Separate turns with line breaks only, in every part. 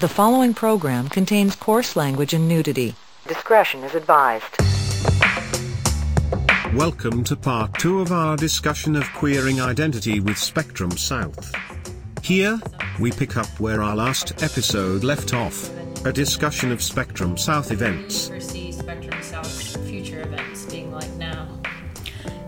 The following program contains coarse language and nudity. Discretion is advised.
Welcome to part two of our discussion of queering identity with Spectrum South. Here, we pick up where our last episode left off a discussion of Spectrum South events.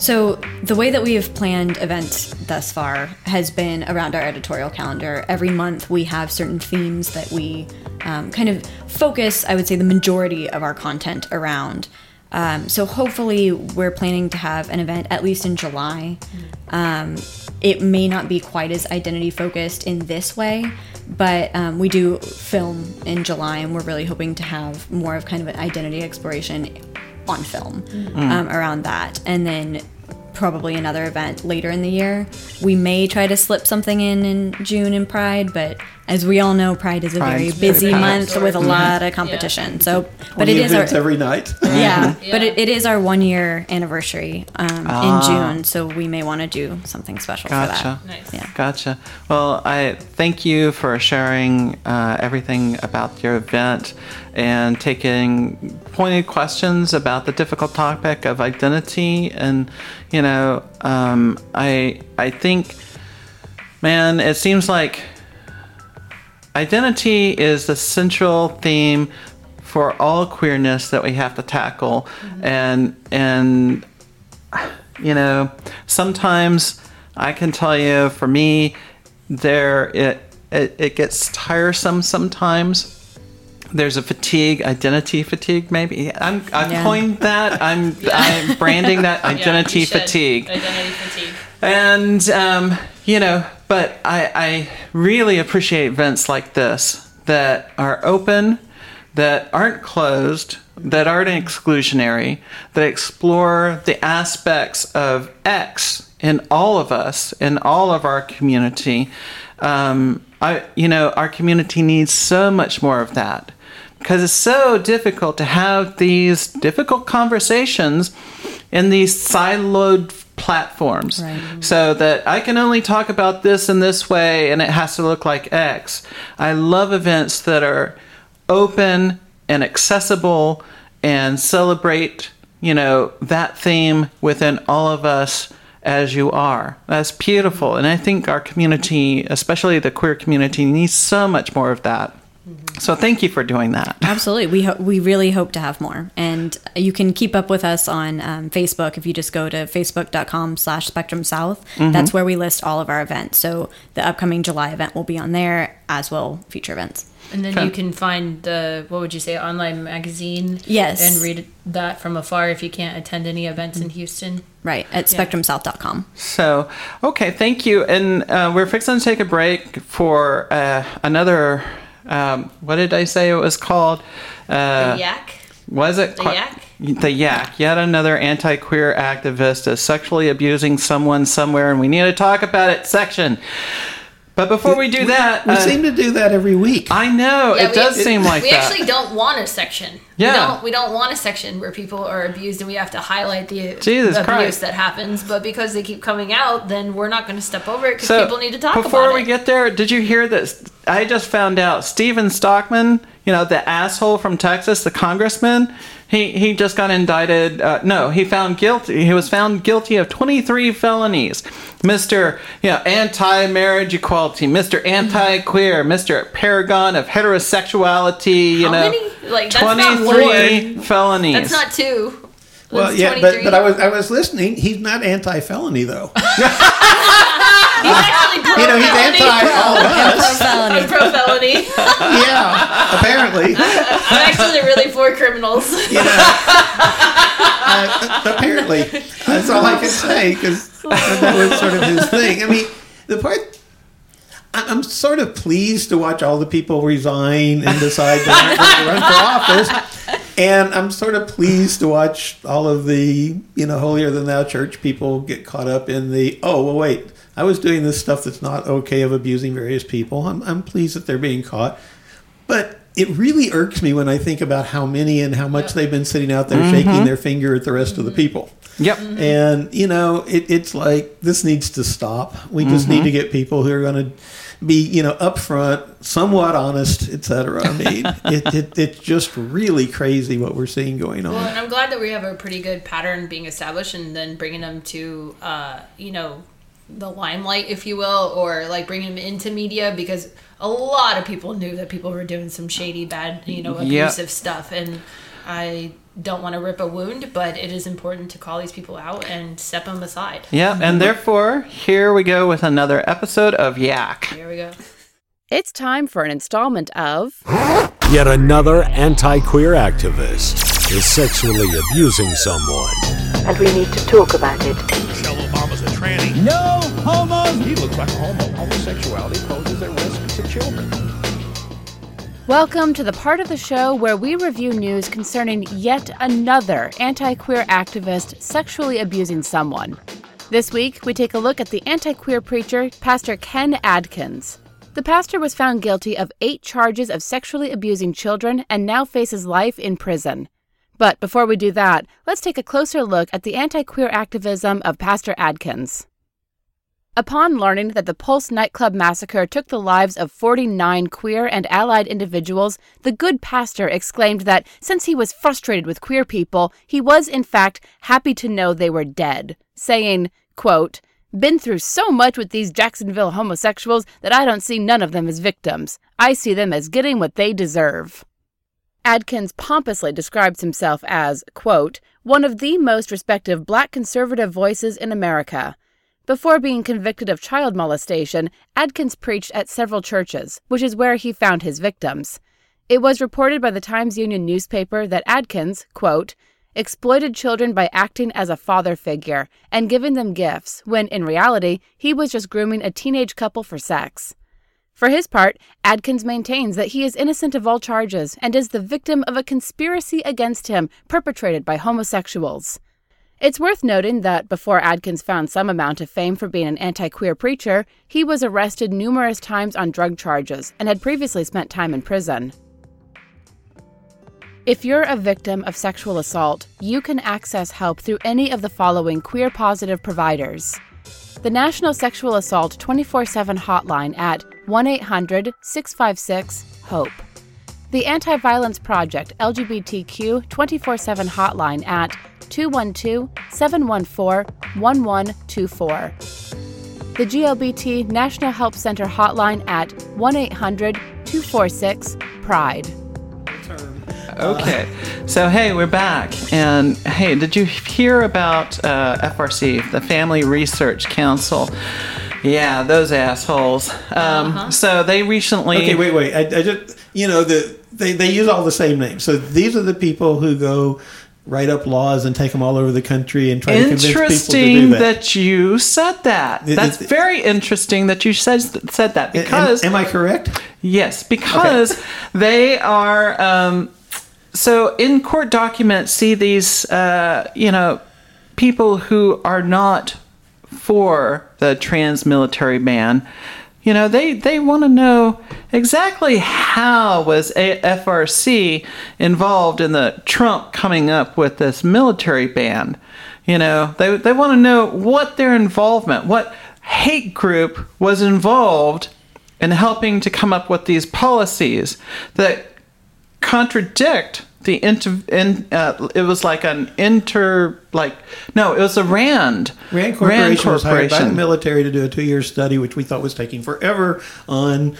So, the way that we have planned events thus far has been around our editorial calendar. Every month, we have certain themes that we um, kind of focus, I would say, the majority of our content around. Um, so, hopefully, we're planning to have an event at least in July. Um, it may not be quite as identity focused in this way, but um, we do film in July, and we're really hoping to have more of kind of an identity exploration on film um, around that. And then probably another event later in the year. We may try to slip something in in June in Pride, but as we all know, Pride is a very
Pride's very
busy
packed.
month with a lot of competition. So, but it is our
every night.
yeah, but it, it is our one year anniversary um,
Ah.
in June, so we may want to do something special
Gotcha.
for that.
Nice.
Yeah.
Gotcha. Well, I thank you for sharing uh, everything about your event and taking pointed questions about the difficult topic of identity. And you know, um, I I think, man, it seems like identity is the central theme for all queerness that we have to tackle, and and you know, sometimes I can tell you for me, there it it, it gets tiresome sometimes. There's a fatigue, identity fatigue, maybe. I'm I've
Yeah.
coined that. I'm I'm branding that identity
should.
fatigue.
Identity fatigue.
And um, you know, but I, I really appreciate events like this that are open, that aren't closed, that aren't exclusionary, that explore the aspects of X in all of us, in all of our community. Um, I, you know, our community needs so much more of that because it's so difficult to have these difficult conversations in these siloed platforms
Right.
so that I can only talk about this in this way and it has to look like X. I love events that are open and accessible and celebrate, you know, that theme within all of us as you are. That's beautiful. And I think our community, especially the queer community, needs so much more of that. So thank you for doing that.
Absolutely, we ho- we really hope to have more, and you can keep up with us on um, Facebook if you just go to facebook.com/slash Spectrum South. That's where we list all of our events. So the upcoming July event will be on there, as will future events.
And then
Okay.
you can find the what would you say online magazine?
Yes.
And read that from afar if you can't attend any events in Houston.
Right at spectrumsouth.com.
So, okay, thank you. And uh, we're fixing to take a break for uh, another. Um, what did I say it was called? Uh,
The yak.
Was it
The
qua-
Yak?
The yak. Yet another anti-queer activist is sexually abusing someone somewhere, and we need to talk about it. Section. But before we do that,
We
uh,
seem to do that every week.
I know
Yeah,
it
we-
does seem like
we
that.
actually don't want a section.
Yeah.
We don't, we don't want a section where people are abused and we have to highlight the
Jesus
abuse
Christ.
that happens. But because they keep coming out, then we're not going to step over it because
So
people need to talk about it.
before
about
we
it.
get there, did you hear this? I just found out Stephen Stockman, you know, the asshole from Texas, the congressman, he he just got indicted. Uh, no, he found guilty. He was found guilty of 23 felonies. Mister, you know, anti-marriage equality, Mister Anti-queer, Mister Paragon of heterosexuality. You
How
know,
many? Like, that's not
23 felonies.
That's not two.
well,
That's
yeah, but, but I was I was listening. He's not anti-felony though.
He's actually pro
you know, he's
felony.
anti all of us.
Felony.
I'm pro felony.
Yeah, apparently.
I'm actually really for criminals.
You know, uh, apparently, that's all I can say because that was sort of his thing. I mean, the part. I- I'm sort of pleased to watch all the people resign and decide to run to run for office. And I'm sort of pleased to watch all of the, you know, holier than thou church people get caught up in the, oh, well, wait, I was doing this stuff that's not okay of abusing various people. I'm, I'm pleased that they're being caught. But it really irks me when I think about how many and how much they've been sitting out there mm-hmm. shaking their finger at the rest of the mm-hmm. people.
Yep. Mm-hmm.
And, you know, it, it's like this needs to stop. We just need to get people who are going to be you know upfront, somewhat honest, etc. I mean, it, it, it's just really crazy what we're seeing going on.
Well, and I'm glad that we have a pretty good pattern being established, and then bringing them to, uh, you know, the limelight, if you will, or like bring them into media because a lot of people knew that people were doing some shady, bad, you know,
Yeah.
abusive stuff, and I don't want to rip a wound, but it is important to call these people out and step them aside.
Yeah, and therefore, here we go with another episode of Yak.
Here we go.
It's time for an installment of
Yet another anti queer activist is sexually abusing someone.
And we need to talk about it.
Michelle Obama's a tranny. No homos. He looks like a homo. Homosexuality poses a risk to children.
Welcome to the part of the show where we review news concerning yet another anti queer activist sexually abusing someone. This week, we take a look at the anti queer preacher, Pastor Ken Adkins. The pastor was found guilty of eight charges of sexually abusing children and now faces life in prison. But before we do that, let's take a closer look at the anti queer activism of Pastor Adkins. Upon learning that the Pulse nightclub massacre took the lives of 49 queer and allied individuals, the good pastor exclaimed that since he was frustrated with queer people, he was in fact happy to know they were dead, saying, quote, been through so much with these Jacksonville homosexuals that I don't see none of them as victims. I see them as getting what they deserve. Adkins pompously describes himself as, quote, one of the most respected black conservative voices in America. Before being convicted of child molestation, Adkins preached at several churches, which is where he found his victims. It was reported by the Times Union newspaper that Adkins, quote, exploited children by acting as a father figure and giving them gifts, when in reality, he was just grooming a teenage couple for sex. For his part, Adkins maintains that he is innocent of all charges and is the victim of a conspiracy against him perpetrated by homosexuals. It's worth noting that before Adkins found some amount of fame for being an anti queer preacher, he was arrested numerous times on drug charges and had previously spent time in prison. If you're a victim of sexual assault, you can access help through any of the following queer positive providers the National Sexual Assault 24 7 hotline at 1 800 656 HOPE, the Anti Violence Project LGBTQ 24 7 hotline at 212 714 1124. The GLBT National Help Center hotline at 1 800 246 PRIDE.
Okay, so hey, we're back. And hey, did you hear about uh, FRC, the Family Research Council? Yeah, those assholes. Um, So they recently.
Okay, wait, wait. I, I just, you know, the they, they use all the same names. So these are the people who go write up laws and take them all over the country and try to convince people to do
Interesting
that.
that. you said that.
It-
That's
it-
very interesting that you said said that because
am, I correct?
Yes, because they are. Um, so in court documents, see these, uh, you know, people who are not for the trans military ban. You know, they, they want to know exactly how was FRC involved in the Trump coming up with this military ban. You know, they, they want to know what their involvement, what hate group was involved in helping to come up with these policies that contradict the inter in, uh, it was like an inter like no it was a rand.
Rand Corporation was hired by the military to do a two-year study, which we thought was taking forever on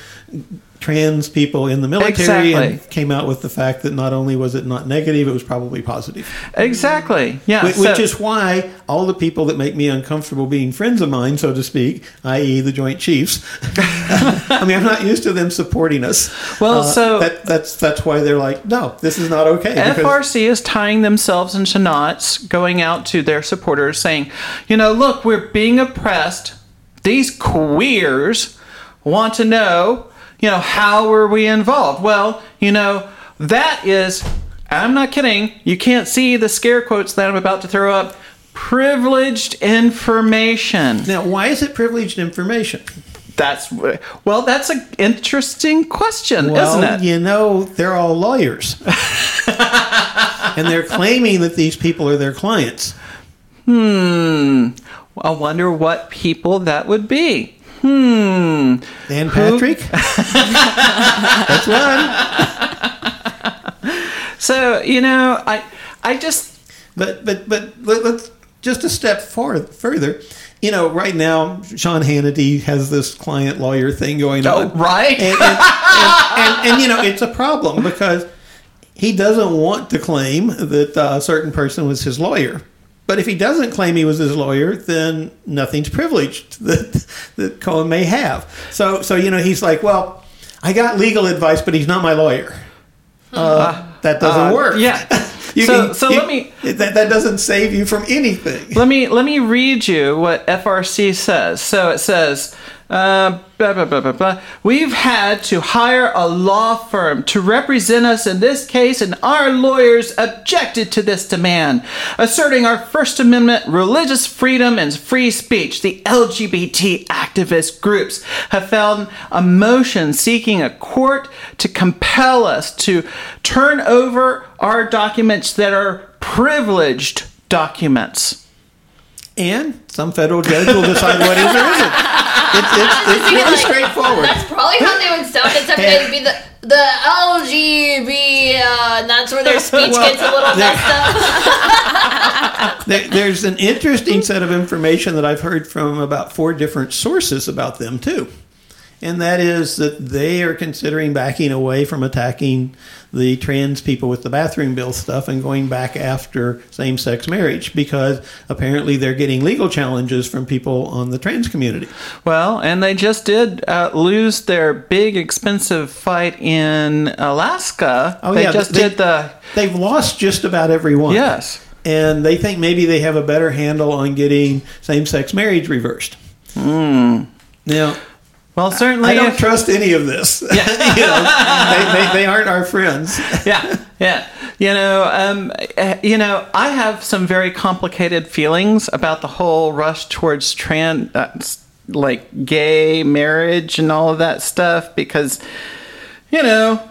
trans people in the military, and came out with the fact that not only was it not negative, it was probably positive.
exactly yeah
Which,
so-
which is why all the people that make me uncomfortable being friends of mine, so to speak, i.e., the Joint Chiefs, I mean, I'm not used to them supporting us.
Well, uh, so-
that, that's that's why they're like, no, this is not okay.
FRC is tying themselves into knots, going out to their supporters saying, you know, look, we're being oppressed. These queers want to know, you know, how were we involved? Well, you know, that is, I'm not kidding, you can't see the scare quotes that I'm about to throw up. Privileged information.
Now, why is it privileged information?
That's well, that's an interesting question,
Well,
isn't it?
you know, they're all lawyers. and they're claiming that these people are their clients.
Hmm. I wonder what people that would be. Hmm.
Dan Patrick. That's one.
So you know, I I just
But but but let, let's just a step forward further. You know, right now Sean Hannity has this client lawyer thing going
oh
on,
right.
and, and, and, and, and, you know it's a problem because he doesn't want to claim that uh, a certain person was his lawyer. But if he doesn't claim he was his lawyer, then nothing's privileged that that Cohen may have. So so you know he's like, well, I got legal advice, but he's not my lawyer. Uh, that doesn't
uh,
work.
yeah.
You
So-
can-
so
you-
let me-
That that doesn't save you from anything.
Let me let me read you what FRC says. So it says, uh, blah, blah, blah, blah, blah. we've had to hire a law firm to represent us in this case, and our lawyers objected to this demand, asserting our First Amendment, religious freedom, and free speech. The LGBT activist groups have filed a motion seeking a court to compel us to turn over our documents that are privileged documents.
And some federal judge will decide what is or isn't. It's, it's, it's really
like,
straightforward.
That's probably how they would sound, except
Hey.
it'd be the the LGB, uh, and that's where their speech
Well,
gets a little messed up.
There, there's an interesting set of information that I've heard from about four different sources about them, too. And that is that they are considering backing away from attacking the trans people with the bathroom bill stuff and going back after same sex marriage because apparently they're getting legal challenges from people on the trans community.
Well, and they just did uh, lose their big, expensive fight in Alaska.
Oh,
they
yeah,
just
they-
did the
They've lost just about every one.
yes.
and they think maybe they have a better handle on getting same-sex marriage reversed. Now,
Well, certainly,
I don't
if-
trust any of this. you know, they, they, they aren't our friends.
yeah, yeah. You know, um, uh, you know, I have some very complicated feelings about the whole rush towards trans, uh, like gay marriage and all of that stuff because, you know,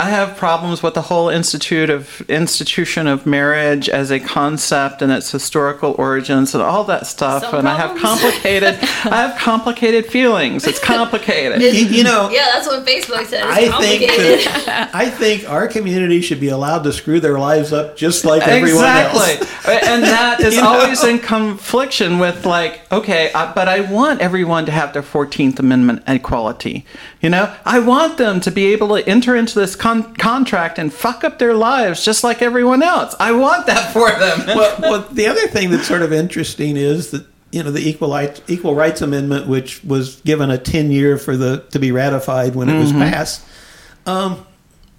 I have problems with the whole institute of institution of marriage as a concept and its historical origins and all that stuff.
Some
and I have complicated, I have complicated feelings. It's complicated.
You, you know,
yeah, that's what Facebook says.
I think that, I think our community should be allowed to screw their lives up just like everyone
exactly.
else.
Exactly, and that is
You know?
always in confliction with like, okay, uh, but I want everyone to have their 14th Amendment equality. You know, I want them to be able to enter into this con- contract and fuck up their lives just like everyone else. I want that for them.
well, well, the other thing that's sort of interesting is that you know the equal rights, equal rights amendment, which was given a ten year for the to be ratified when it was passed. Um,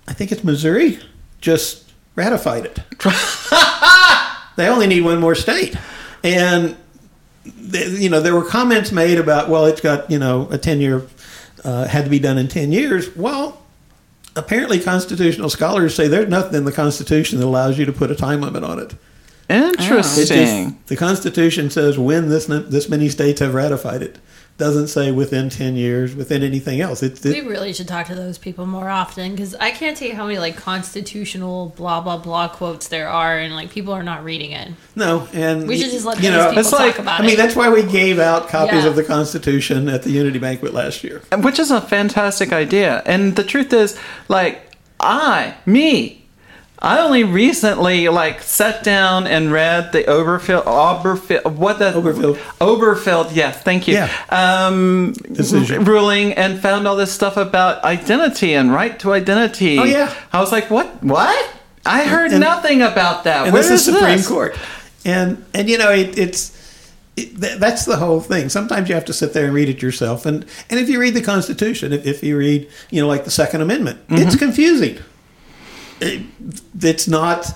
I think it's Missouri just ratified it. they only need one more state, and you know there were comments made about well, it's got you know a ten year uh, had to be done in ten years. Well. Apparently, constitutional scholars say there's nothing in the Constitution that allows you to put a time limit on it. It
Interesting.
just, the Constitution says when this this many states have ratified it. Doesn't say within ten years, within anything else. It,
we really should talk to those people more often because I can't tell you how many like constitutional blah blah blah quotes there are, and like people are not reading it.
no, and
We should just let
you
those
know.
people
it's
talk
like-
about
I mean, that's why we gave out copies
Yeah.
of the Constitution at the Unity Banquet last year.
which is a fantastic idea. And the truth is, like, I, me, I only recently like sat down and read the Oberfield, Oberfield, what the
Oberfield.
Oberfield, yes, thank you.
Yeah.
Um,
Decision.
ruling and found all this stuff about identity and right to identity.
Oh, yeah.
I was like, what? What? I heard
And-
nothing about that.
and
Where
this is Supreme
this?
Court. And and you know it, it's it, th- that's the whole thing. Sometimes you have to sit there and read it yourself. And and if you read the Constitution, if, if you read you know like the Second Amendment, it's confusing. It- it's not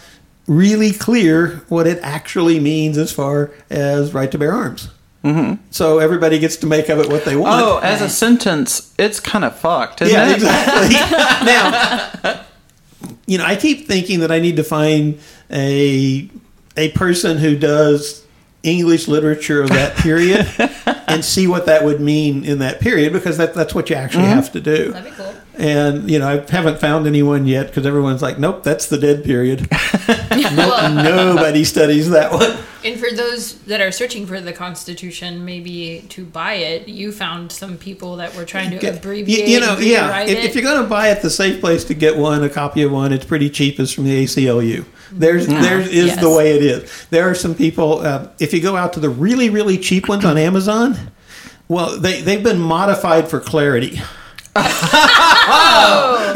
really clear what it actually means as far as right to bear arms. Mm-hmm. So everybody gets to make of it what they want.
Oh, as a sentence, it's kind of fucked, isn't
yeah,
it?
exactly. now, you know, I keep thinking that I need to find a a person who does English literature of that period and see what that would mean in that period because that, that's what you actually have to do.
That'd be cool.
And you know, I haven't found anyone yet because everyone's like, "Nope, that's the dead period." no, nobody studies that one.
And for those that are searching for the Constitution, maybe to buy it, you found some people that were trying to
Get-
abbreviate.
you, you know, yeah. If,
it.
if you're going to buy it, the safe place to get one, a copy of one, it's pretty cheap. Is from the ACLU. There's there is
Yes.
the way it is. There are some people. Uh, if you go out to the really really cheap ones on Amazon, well, they they've been modified for clarity. and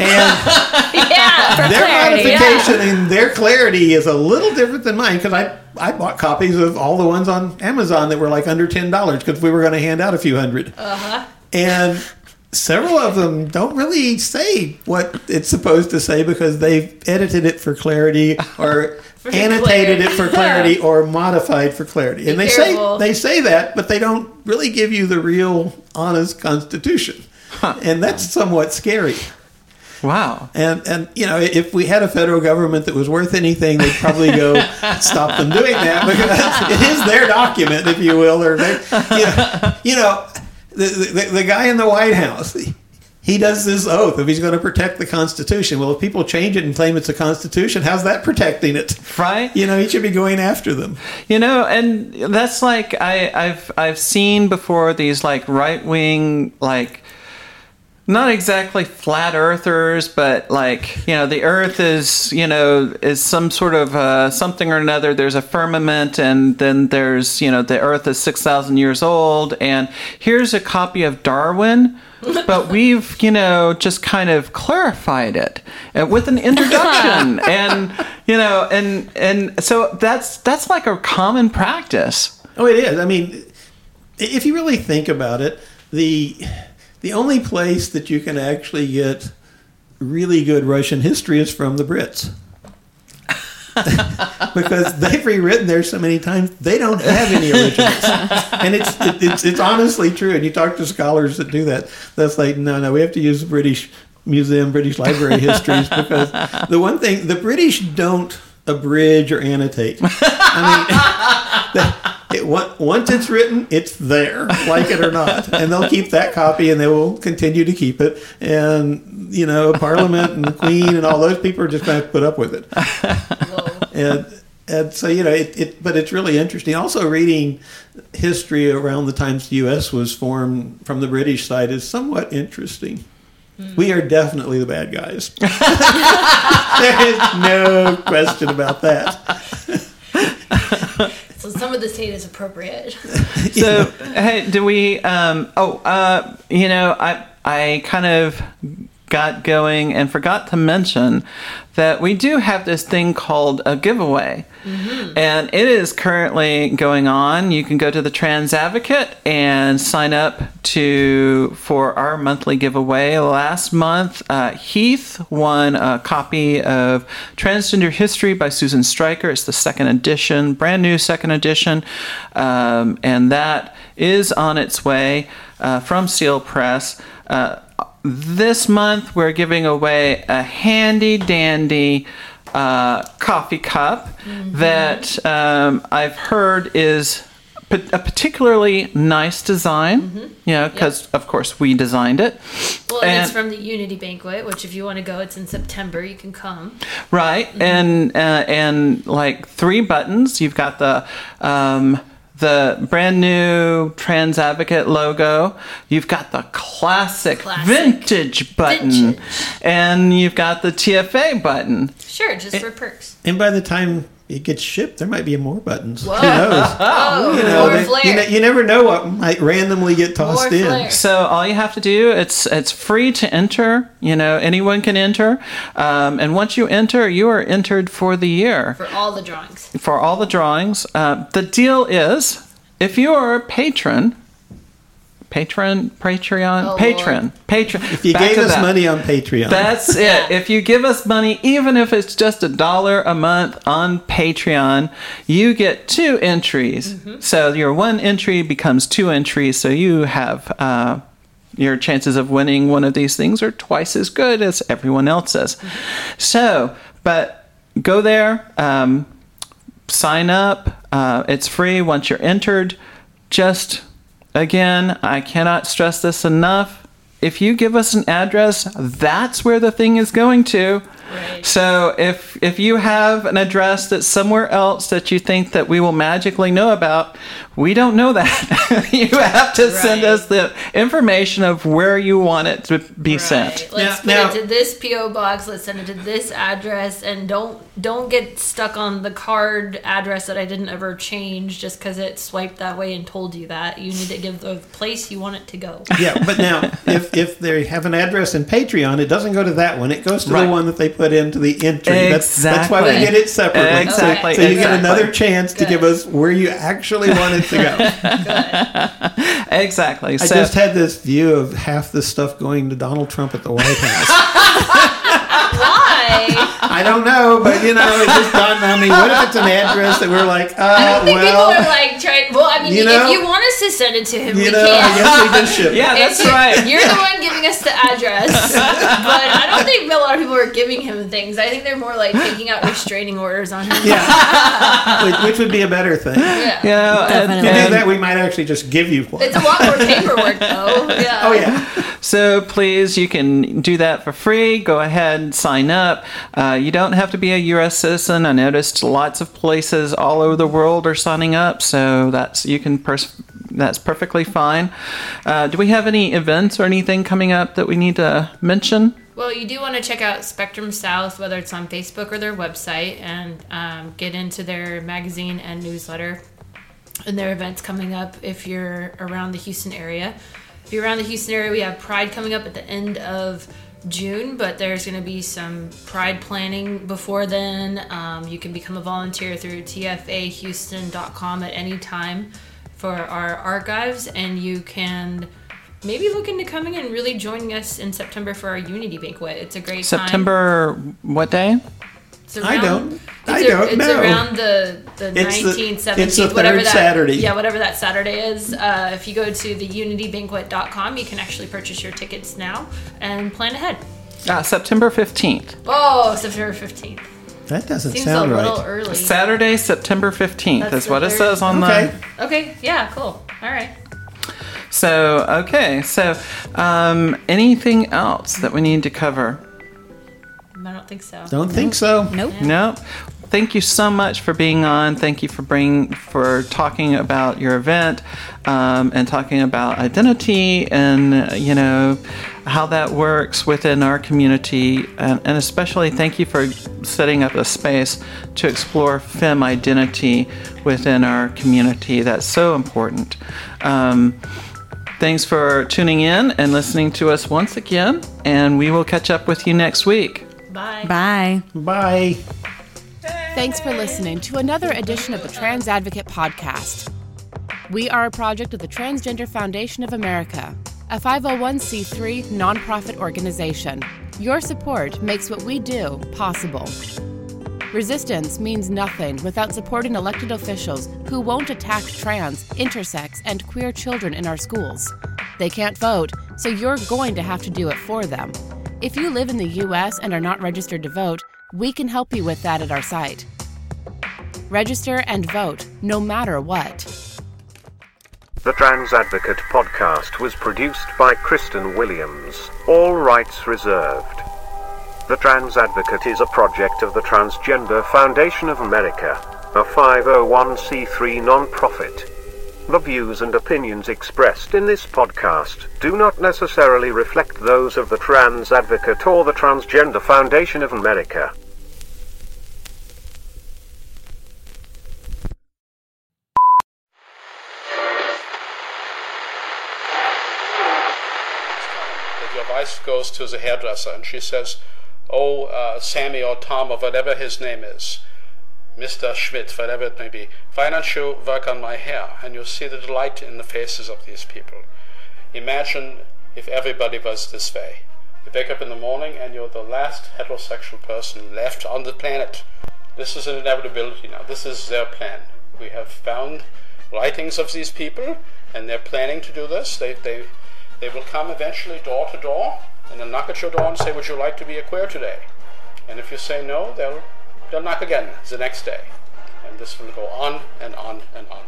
yeah,
their
clarity, yeah.
modification and their clarity is a little different than mine because I I bought copies of all the ones on Amazon that were like under ten dollars because we were going to hand out a few 100
Uh-huh.
and several of them don't really say what it's supposed to say because they've edited it for clarity or annotated
clarity.
it for clarity or modified for clarity and
Be
they say they say that but they don't really give you the real honest constitution and that's somewhat scary
Wow.
and and you know, if we had a federal government that was worth anything, they'd probably go stop them doing that because it is their document, if you will, or they, you know, you know the, the the guy in the White House. He does this oath if he's going to protect the Constitution. Well, if people change it and claim it's a Constitution, how's that protecting it?
Right.
You know, he should be going after them.
You know, and that's like I, I've I've seen before these like right wing like not exactly flat earthers, but like you know the Earth is you know is some sort of uh, something or another. There's a firmament, and then there's you know the Earth is six thousand years old, and here's a copy of Darwin. but we've, you know, just kind of clarified it uh, with an introduction, and you know, and and so that's that's like a common practice.
Oh, it is. I mean, if you really think about it, the the only place that you can actually get really good Russian history is from the Brits. because they've rewritten there so many times, they don't have any originals, and it's it, it's it's honestly true. And you talk to scholars that do that, that's like, no, no, we have to use British Museum, British Library histories because the one thing the British don't abridge or annotate. I mean, it, once it's written, it's there, like it or not, and they'll keep that copy and they will continue to keep it. And you know, Parliament and the Queen and all those people are just going to put up with it. And and so you know, it, it. But it's really interesting. Also, reading history around the times the U.S. was formed from the British side is somewhat interesting. Hmm. We are definitely the bad guys. there is no question about that.
So some of this hate is appropriate.
So, hey, do we? Um, oh, uh, you know, I I kind of got going and forgot to mention that we do have this thing called a giveaway, and it is currently going on. You can go to the Trans Advocate and sign up to for our monthly giveaway. Last month, uh, Heath won a copy of Transgender History by Susan Stryker. It's the second edition, brand new second edition, um, and that is on its way uh, from Seal Press. Uh, this month, we're giving away a handy dandy uh, coffee cup that um, I've heard is a particularly nice design. You know, because of course we designed it.
Well, and, it's from the Unity Banquet, which if you want to go, it's in September. You can come.
Right, and uh, and like three buttons. You've got the um, the brand new Trans Advocate logo. You've got the classic,
Classic.
vintage button,
Vintage.
and you've got the TFA button.
Sure, just for perks.
And by the time it gets shipped, there might be more buttons.
Whoa.
Who knows?
Oh,
You know, they- you, ne- you never know what might randomly get tossed in.
So all you have to do it's it's free to enter. You know anyone can enter, um, and once you enter, you are entered for the year.
for all the drawings.
for all the drawings. Uh, the deal is, if you are a patron, patron, Patreon,
Oh,
patron, patron.
If you
back
gave us
that.
money on Patreon,
That's it. If you give us money, even if it's just a dollar a month on Patreon, you get two entries. So your one entry becomes two entries. So you have uh, your chances of winning one of these things are twice as good as everyone else's. So, but go there, um, sign up. Uh, it's free once you're entered. Just again, I cannot stress this enough. If you give us an address, that's where the thing is going to.
Right.
So if if you have an address that's somewhere else that you think that we will magically know about, we don't know that. you have to send us the information of where you want it to be sent.
Let's
Now-
put it to this PO box. Let's send it to this address, and don't don't get stuck on the card address that I didn't ever change just because it swiped that way and told you that. You need to give the place you want it to go.
Yeah, but now if if they have an address in Patreon, it doesn't go to that one. It goes to
Right.
the one that they put into the entry. That's, that's why we
Exactly.
get it separately.
Exactly,
So, so you get another chance to give us where you actually want it to go.
Exactly.
I
So
just had this view of half the stuff going to Donald Trump at the White House.
Why?
I don't know, but you know, it just dawned on me. What if it's an address that we're like, uh,
I don't think
well,
people are like trying. Well, I mean,
You know?
if you want us to send it to him, we
you know,
can.
I guess we just should.
yeah,
It's-
that's right.
You're the one giving us the address, but I don't think a lot of people are giving him things. I think they're more like taking out restraining orders on him.
Yeah, which, which would be a better thing.
Yeah.
You know, and-
If you do that, we might actually just give you one.
It's a lot more paperwork, though. Yeah.
Oh yeah.
So please, you can do that for free. Go ahead and sign up. Uh, you don't have to be a U.S. citizen. I noticed lots of places all over the world are signing up, so that's you can pers- that's perfectly fine. Uh, do we have any events or anything coming up that we need to mention?
Well, you do want to check out Spectrum South, whether it's on Facebook or their website, and um, get into their magazine and newsletter and their events coming up if you're around the Houston area. If you're around the Houston area, we have Pride coming up at the end of June, but there's going to be some Pride planning before then. Um, you can become a volunteer through tfahouston.com at any time for our archives, and you can maybe look into coming and really joining us in September for our Unity Banquet. It's a great time.
September what day?
It's
I don't-
It's,
I
a-
don't
it's
know.
around the the
It's
nineteenth,
it's the
seventeenth, whatever
third
that
Saturday.
Yeah, whatever that Saturday is. Uh, if you go to the unitybanquet.com, you can actually purchase your tickets now and plan ahead.
Uh, September fifteenth.
Oh, September fifteenth.
That doesn't sound.
Seems
sound
a little
right.
early.
Saturday, September fifteenth
That's
is
the
what it says on
Okay.
the.
Okay, yeah, cool. All right.
So okay, so um, anything else that we need to cover?
I don't think so.
Don't think so.
Nope.
No. Thank you so much for being on. Thank you for bring for talking about your event um, and talking about identity and uh, you know how that works within our community and, and especially thank you for setting up a space to explore fem identity within our community. That's so important. Um, thanks for tuning in and listening to us once again, and we will catch up with you next week.
Bye.
Bye.
Bye.
Thanks for listening to another edition of the Trans Advocate Podcast. We are a project of the Transgender Foundation of America, a 501c3 nonprofit organization. Your support makes what we do possible. Resistance means nothing without supporting elected officials who won't attack trans, intersex, and queer children in our schools. They can't vote, so you're going to have to do it for them. If you live in the U.S. and are not registered to vote, we can help you with that at our site. Register and vote, no matter what.
The Trans Advocate podcast was produced by Cristan Williams, all rights reserved. The Trans Advocate is a project of the Transgender Foundation of America, a 501c3 non-profit. The views and opinions expressed in this podcast do not necessarily reflect those of the Trans Advocate or the Transgender Foundation of America.
your wife goes to the hairdresser and she says, Oh, uh, Sammy or Tom or whatever his name is, Mr. Schmidt, whatever it may be, why don't you work on my hair? And you'll see the delight in the faces of these people. Imagine if everybody was this way. You wake up in the morning and you're the last heterosexual person left on the planet. This is an inevitability now. This is their plan. We have found writings of these people and they're planning to do this. They, they, they will come eventually door to door and they'll knock at your door and say, Would you like to be a queer today? And if you say no, they'll, they'll knock again the next day. And this will go on and on and on.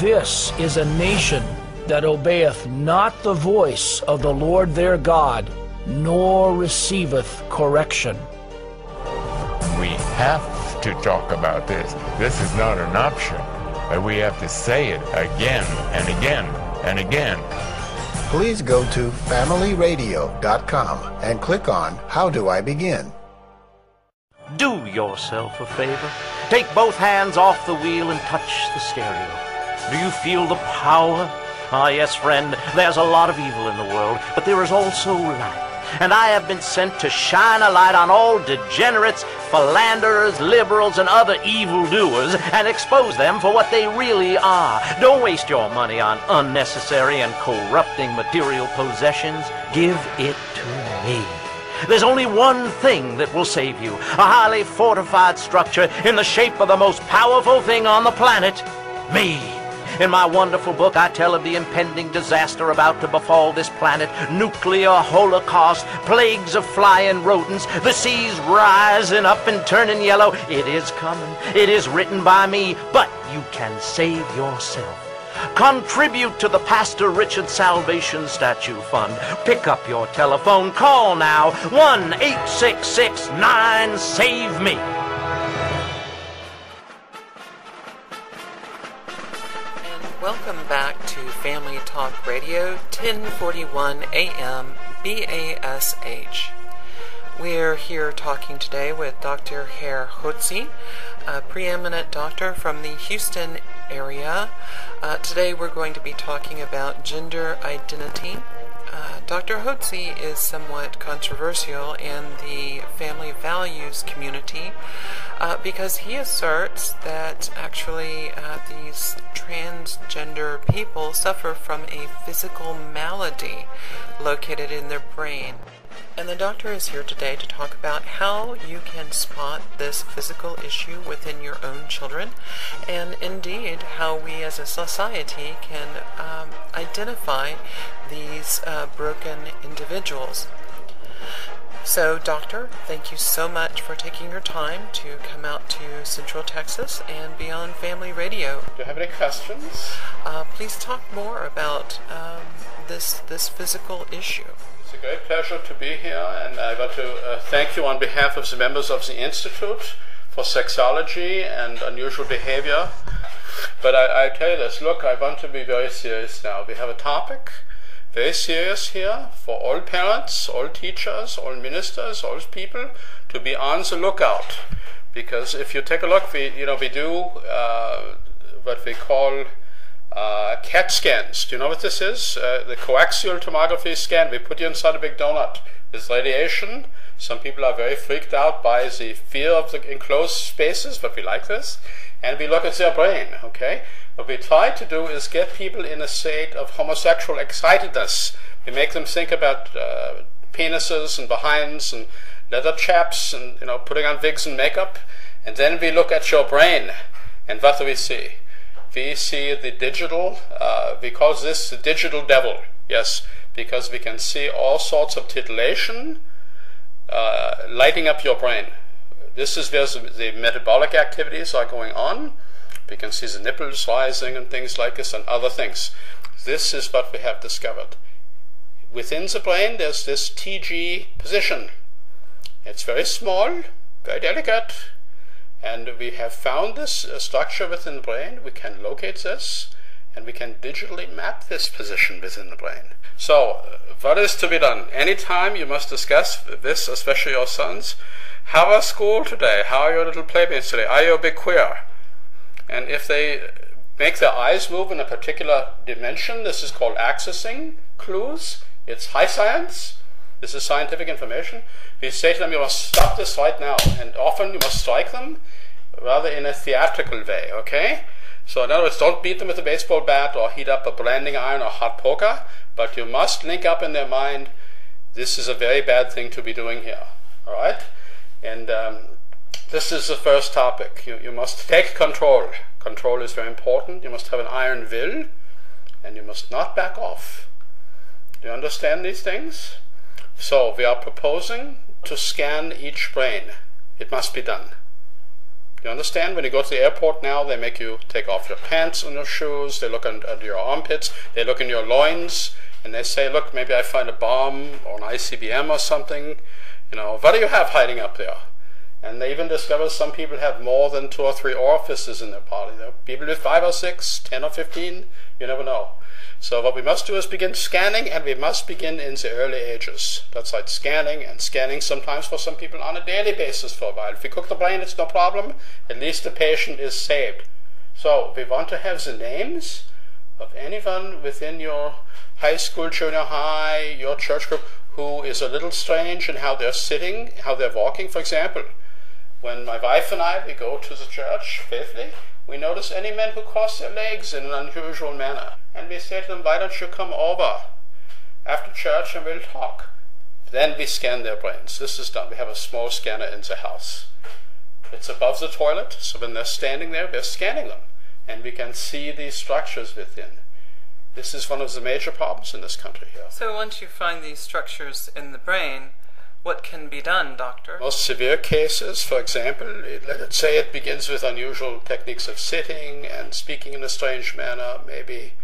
This is a nation that obeyeth not the voice of the Lord their God,
nor receiveth correction.
We have to talk about this. This is not an option, but we have to say it again and again and again.
Please go to FamilyRadio.com and click on How Do I Begin?
Do yourself a favor. Take both hands off the wheel and touch the stereo. Do you feel the power? Ah, yes, friend, there's a lot of evil in the world, but there is also light. And I have been sent to shine a light on all degenerates, philanderers, liberals, and other evildoers and expose them for what they really are. Don't waste your money on unnecessary and corrupting material possessions. Give it to me. There's only one thing that will save you a highly fortified structure in the shape of the most powerful thing on the planet me. In my wonderful book, I tell of the impending disaster about to befall this planet nuclear holocaust, plagues of flying rodents, the seas rising up and turning yellow. It is coming. It is written by me, but you can save yourself. Contribute to the Pastor Richard Salvation Statue Fund. Pick up your telephone. Call now 1 866 9 Save Me.
And Welcome back to Family Talk Radio, 1041 AM BASH. We're here talking today with Dr. Herr Hotze, a preeminent doctor from the Houston area. Uh, today we're going to be talking about gender identity. Uh, Dr. Hotze is somewhat controversial in the family values community uh, because he asserts that actually uh, these transgender people suffer from a physical malady located in their brain. And the doctor is here today to talk about how you can spot this physical issue within your own children, and indeed how we as a society can um, identify these uh, broken individuals. So, Doctor, thank you so much for taking your time to come out to Central Texas and be on Family Radio.
Do you have any questions?
Uh, please talk more about um, this this physical issue.
It's a great pleasure to be here, and I want to uh, thank you on behalf of the members of the Institute for Sexology and Unusual Behavior. But I, I tell you this look, I want to be very serious now. We have a topic very serious here for all parents, all teachers, all ministers, all people to be on the lookout. Because if you take a look, we you know we do uh, what we call uh, CAT scans. Do you know what this is? Uh, the coaxial tomography scan. We put you inside a big donut. It's radiation. Some people are very freaked out by the fear of the enclosed spaces, but we like this. And we look at their brain, okay? What we try to do is get people in a state of homosexual excitedness. We make them think about uh, penises and behinds and leather chaps and you know putting on wigs and makeup, and then we look at your brain, and what do we see? We see the digital. Uh, we call this the digital devil. Yes, because we can see all sorts of titillation uh, lighting up your brain. This is where the, the metabolic activities are going on. We can see the nipples rising and things like this and other things. This is what we have discovered. Within the brain, there's this TG position. It's very small, very delicate, and we have found this uh, structure within the brain. We can locate this, and we can digitally map this position within the brain. So, uh, what is to be done? Anytime you must discuss this, especially your sons. How was school today? How are your little playmates today? Are you a bit queer? And if they make their eyes move in a particular dimension, this is called accessing clues. It's high science. This is scientific information. We say to them, you must stop this right now. And often you must strike them rather in a theatrical way, okay? So in other words, don't beat them with a baseball bat or heat up a branding iron or hot poker, but you must link up in their mind, this is a very bad thing to be doing here, all right? And um, this is the first topic. You, you must take control. Control is very important. You must have an iron will, and you must not back off. Do you understand these things? So we are proposing to scan each brain. It must be done. You understand? When you go to the airport now, they make you take off your pants and your shoes. They look under your armpits. They look in your loins. and they say, look, maybe I find a bomb or an ICBM or something. You know, what do you have hiding up there? And they even discover some people have more than two or three orifices in their body. There are people with five or six, ten or fifteen, you never know. So what we must do is begin scanning, and we must begin in the early ages. That's like scanning and scanning sometimes for some people on a daily basis for a while. If we cook the brain, it's no problem. At least the patient is saved. So we want to have the names of anyone within your high school, junior high, your church group who is a little strange in how they're sitting, how they're walking. For example, when my wife and I we go to the church faithfully, we notice any men who cross their legs in an unusual manner. And we say to them, why don't you come over after church and we'll talk. Then we scan their brains. This is done. We have a small scanner in the house. It's above the toilet, so when they're standing there, we're scanning them. And we can see these structures within. This is one of the major problems in this country here.
So once you find these structures in the brain, what can be done, doctor?
Most severe cases, for example, it, let's say it begins with unusual techniques of sitting and speaking in a strange manner. Maybe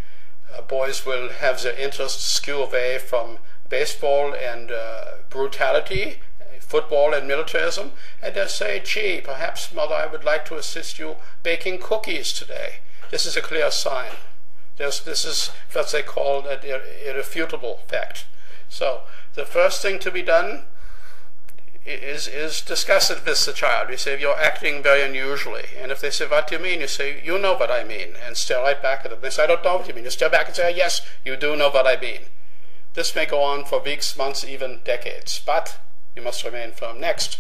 uh, boys will have their interests skew away from baseball and uh, brutality, football and militarism, and they'll say, gee, perhaps, mother, I would like to assist you baking cookies today. This is a clear sign. There's, this is what they call an irrefutable fact. So the first thing to be done is, is discuss it with the child. You say, you're acting very unusually. And if they say, what do you mean? You say, you know what I mean. And stare right back at them. They say, I don't know what you mean. You stare back and say, yes, you do know what I mean. This may go on for weeks, months, even decades. But you must remain firm. Next,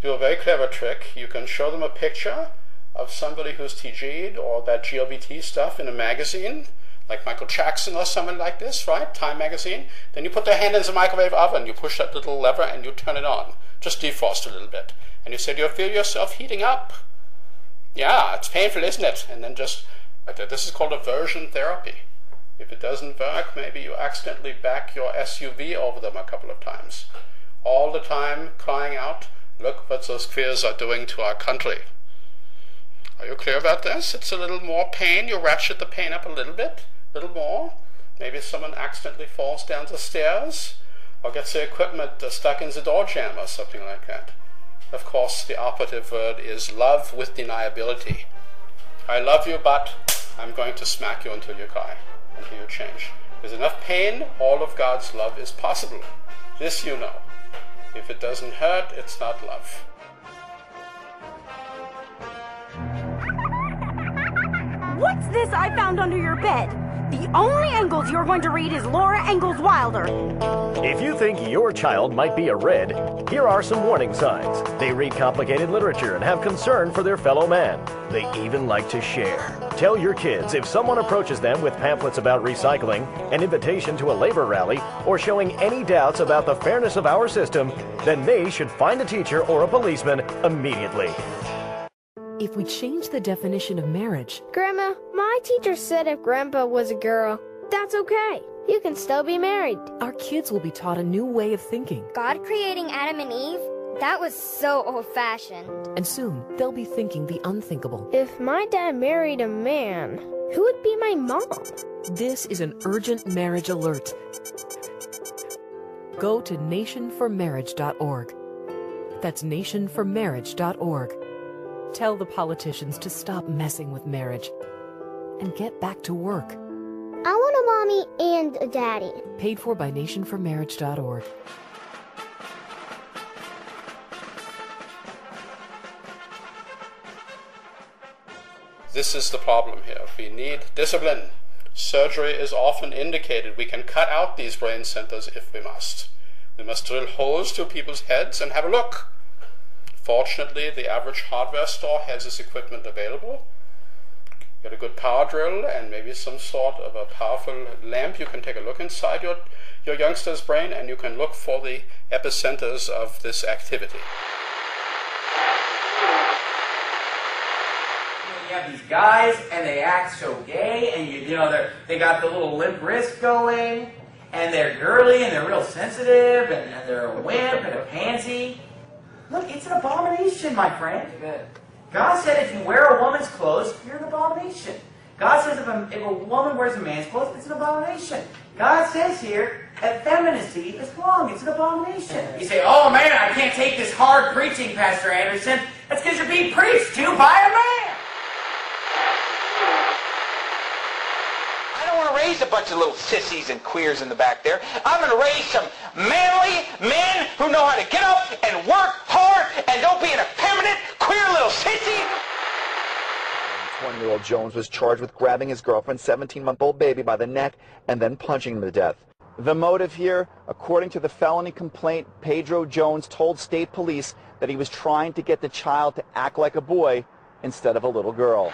do a very clever trick. You can show them a picture of somebody who's TG'd or that GLBT stuff in a magazine, like Michael Jackson or someone like this, right? Time magazine. Then you put their hand in the microwave oven, you push that little lever and you turn it on. Just defrost a little bit. And you say, Do you feel yourself heating up? Yeah, it's painful, isn't it? And then just, uh, this is called aversion therapy. If it doesn't work, maybe you accidentally back your SUV over them a couple of times. All the time crying out, Look what those queers are doing to our country. Are you clear about this? It's a little more pain. You ratchet the pain up a little bit, a little more. Maybe someone accidentally falls down the stairs or gets their equipment uh, stuck in the door jamb or something like that. Of course, the operative word is love with deniability. I love you, but I'm going to smack you until you cry, until you change. With enough pain, all of God's love is possible. This you know. If it doesn't hurt, it's not love.
What's this I found under your bed? The only Engels you're going to read is Laura Ingalls Wilder.
If you think your child might be a red, here are some warning signs. They read complicated literature and have concern for their fellow man. They even like to share. Tell your kids if someone approaches them with pamphlets about recycling, an invitation to a labor rally, or showing any doubts about the fairness of our system, then they should find a teacher or a policeman immediately.
If we change the definition of marriage,
Grandma, my teacher said if Grandpa was a girl, that's okay. You can still be married.
our kids will be taught a new way of thinking.
God creating Adam and Eve? That was so old fashioned.
And soon, they'll be thinking the unthinkable.
If my dad married a man, who would be my mom?
This is an urgent marriage alert. Go to nationformarriage.org. That's nationformarriage.org. Tell the politicians to stop messing with marriage and get back to work.
I want a mommy and a daddy.
Paid for by nationformarriage.org.
This is the problem here. We need discipline. Surgery is often indicated. We can cut out these brain centers if we must. We must drill holes through people's heads and have a look. Fortunately, the average hardware store has this equipment available. Get a good power drill and maybe some sort of a powerful lamp. You can take a look inside your, your youngster's brain and you can look for the epicenters of this activity.
you have these guys and they act so gay and you, you know they're they got the little limp wrist going and they're girly and they're real sensitive and, and they're a wimp and a pansy look it's an abomination my friend god said if you wear a woman's clothes you're an abomination god says if a, if a woman wears a man's clothes it's an abomination God says here, effeminacy is wrong. It's an abomination. You say, oh man, I can't take this hard preaching, Pastor Anderson. That's because you're being preached to by a man.
I don't want to raise a bunch of little sissies and queers in the back there. I'm going to raise some manly men who know how to get up and work hard and don't be an effeminate, queer little sissy.
20-year-old Jones was charged with grabbing his girlfriend's 17-month-old baby by the neck and then punching him to death. The motive here, according to the felony complaint, Pedro Jones told state police that he was trying to get the child to act like a boy instead of a little girl.